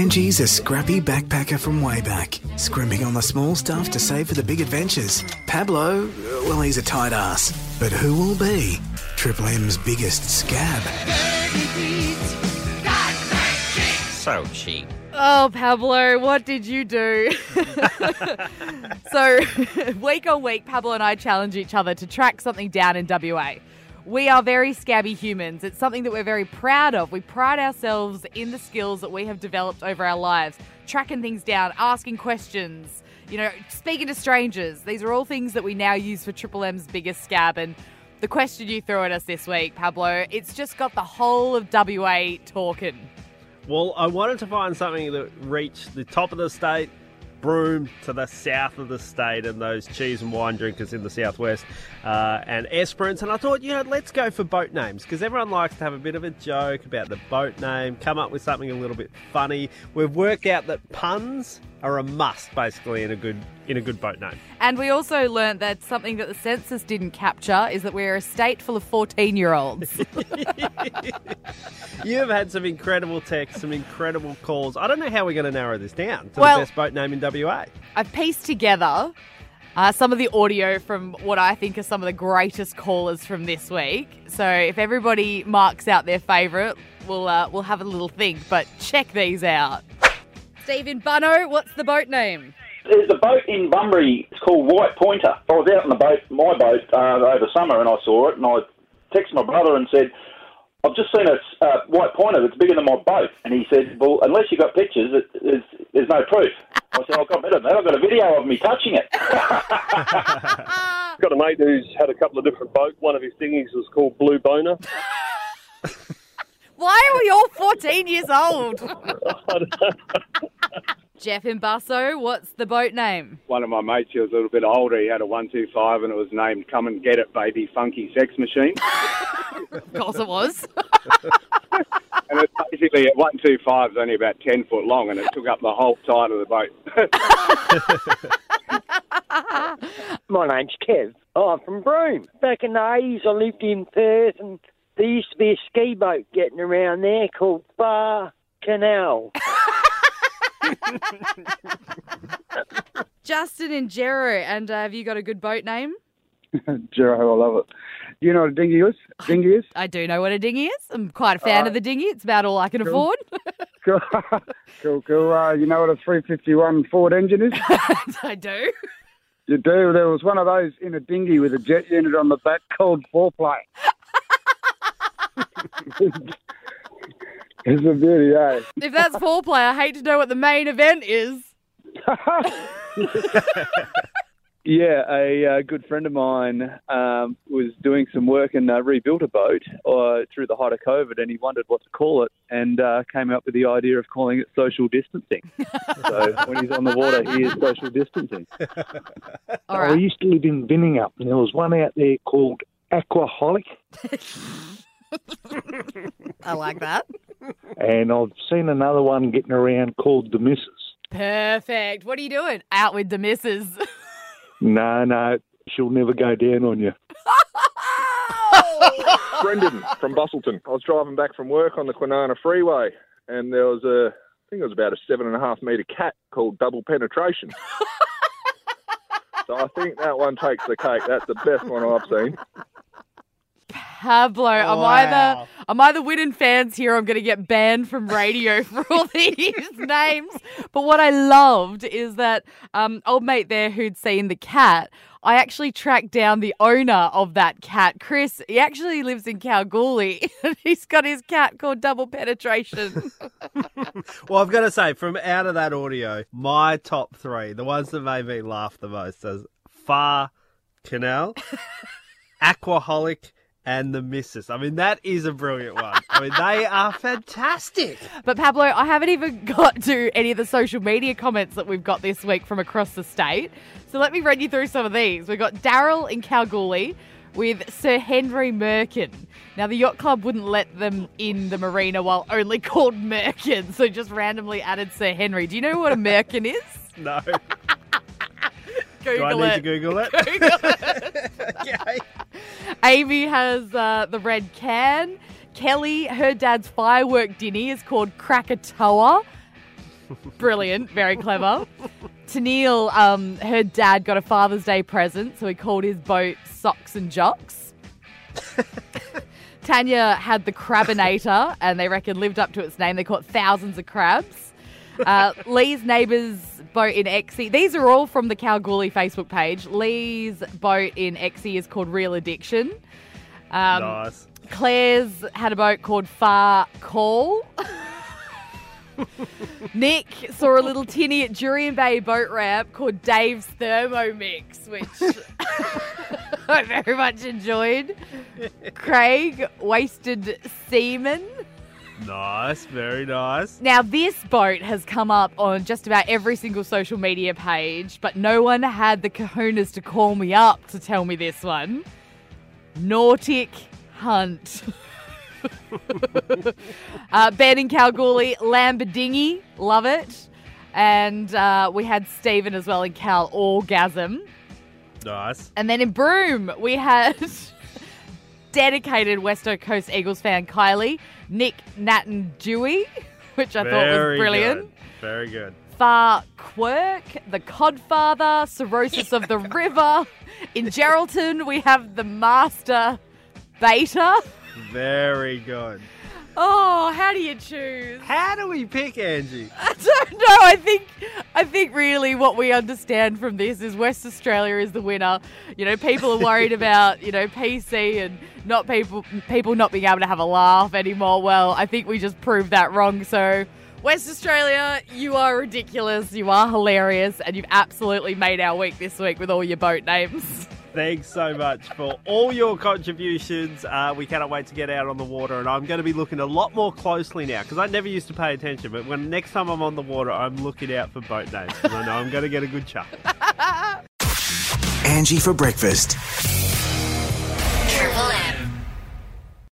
Angie's a scrappy backpacker from way back, scrimping on the small stuff to save for the big adventures. Pablo, uh, well, he's a tight ass. But who will be Triple M's biggest scab? So cheap. Oh, Pablo, what did you do? so, week on week, Pablo and I challenge each other to track something down in WA. We are very scabby humans. It's something that we're very proud of. We pride ourselves in the skills that we have developed over our lives, tracking things down, asking questions, you know, speaking to strangers. These are all things that we now use for Triple M's biggest scab. And the question you threw at us this week, Pablo, it's just got the whole of WA talking. Well, I wanted to find something that reached the top of the state, Broome to the south of the state, and those cheese and wine drinkers in the southwest, uh, and Esperance. And I thought, you know, let's go for boat names because everyone likes to have a bit of a joke about the boat name, come up with something a little bit funny. We've worked out that puns are a must, basically, in a good in a good boat name. And we also learned that something that the census didn't capture is that we're a state full of 14 year olds. You've had some incredible texts, some incredible calls. I don't know how we're going to narrow this down to Well- the best boat name in WA. I've pieced together uh, some of the audio from what I think are some of the greatest callers from this week. So if everybody marks out their favourite, we'll, uh, we'll have a little think, but check these out. Stephen Bunno, what's the boat name? There's a boat in Bunbury. It's called White Pointer. I was out on the boat, my boat, uh, over summer, and I saw it, and I texted my brother and said, "I've just seen a uh, white pointer that's bigger than my boat." And he said, "Well, unless you've got pictures, it, there's, there's no proof." I said, "I've got better than that. I've got a video of me touching it." got a mate who's had a couple of different boats. One of his dinghies was called Blue Boner. Why are we all 14 years old? Jeff in Basso, what's the boat name? one of my mates, he was a little bit older. He had a 125 and it was named Come and Get It Baby Funky Sex Machine. Of course it was. and it's basically, a 125 is only about 10 foot long and it took up the whole side of the boat. My name's Kev. I'm from Broome. Back in the 80s, I lived in Perth, and there used to be a ski boat getting around there called Bar Canal. Justin and Jero, and uh, have you got a good boat name? Jero, I love it. Do you know what a dinghy is? Dinghy is? I do know what a dinghy is. I'm quite a fan Uh, of the dinghy. It's about all I can cool. afford. Cool, cool. cool. Uh, you know what a 351 Ford engine is? I do. You do. There was one of those in a dinghy with a jet unit on the back called foreplay. It's a beauty, eh? If that's foreplay, I hate to know what the main event is. Yeah, a, uh good friend of mine um, was doing some work and uh, rebuilt a boat uh, through the height of COVID, and he wondered what to call it, and uh, came up with the idea of calling it social distancing. so when he's on the water, he is social distancing. I used to live in Binningup, and there was one out there called Aquaholic, I like that. And I've seen another one getting around called the Missus. Perfect. What are you doing? Out with the missus. No, no, she'll never go down on you. Brendan from Busselton. I was driving back from work on the Kwinana Freeway, and there was a, I think it was about a seven and a half metre cat called Double Penetration. so I think that one takes the cake. That's the best one I've seen. Pablo, I'm Wow. either I'm either winning fans here. I'm going to get banned from radio for all these names. But what I loved is that um, old mate there who'd seen the cat. I actually tracked down the owner of that cat, Chris. He actually lives in Kalgoorlie, and he's got his cat called Double Penetration. Well, I've got to say, from out of that audio, my top three, the ones that made me laugh the most, is Far Canal, Aquaholic, and The Missus. I mean, that is a brilliant one. I mean, they are fantastic. But Pablo, I haven't even got to any of the social media comments that we've got this week from across the state. So let me run you through some of these. We've got Daryl in Kalgoorlie with Sir Henry Merkin. Now, the yacht club wouldn't let them in the marina while only called Merkin, so just randomly added Sir Henry. Do you know what a Merkin is? No. Google Do I need it. to Google it? Google it. Amy has uh, the red can. Kelly, her dad's firework dinny is called Krakatoa. Brilliant, very clever. Tennille, um, her dad got a Father's Day present, so he called his boat Socks and Jocks. Tanya had the Crabinator, and they reckon lived up to its name. They caught thousands of crabs. Uh, Lee's neighbour's boat in Exie. These are all from the Kalgoorlie Facebook page. Lee's boat in Exie is called Real Addiction. Um, nice. Claire's had a boat called Far Call. Nick saw a little tinny at Jurien Bay boat ramp called Dave's Thermomix, which I very much enjoyed. Craig wasted semen. Nice, very nice. Now, this boat has come up on just about every single social media page, but no one had the kahunas to call me up to tell me this one. Nautic Hunt. uh, ben in Kalgoorlie, Lambadingy, love it. And uh, we had Stephen as well in Cal Orgasm. Nice. And then in Broome, we had dedicated West Coast Eagles fan Kylie, Nick, Nat, and Dewey, which I thought was brilliant. good. Very good. Far Quirk, the Codfather, Cirrhosis of the River. In Geraldton, we have the Master Beta. Very good. Oh, how do you choose? How do we pick Angie? I don't know. I think I think really what we understand from this is West Australia is the winner. You know, people are worried about, you know, PC and not people people not being able to have a laugh anymore. Well, I think we just proved that wrong. So West Australia, you are ridiculous, you are hilarious, and you've absolutely made our week this week with all your boat names. Thanks so much for all your contributions. Uh, we cannot wait to get out on the water, and I'm going to be looking a lot more closely now because I never used to pay attention. But when next time I'm on the water, I'm looking out for boat names because I know I'm going to get a good chuck. Angie for breakfast.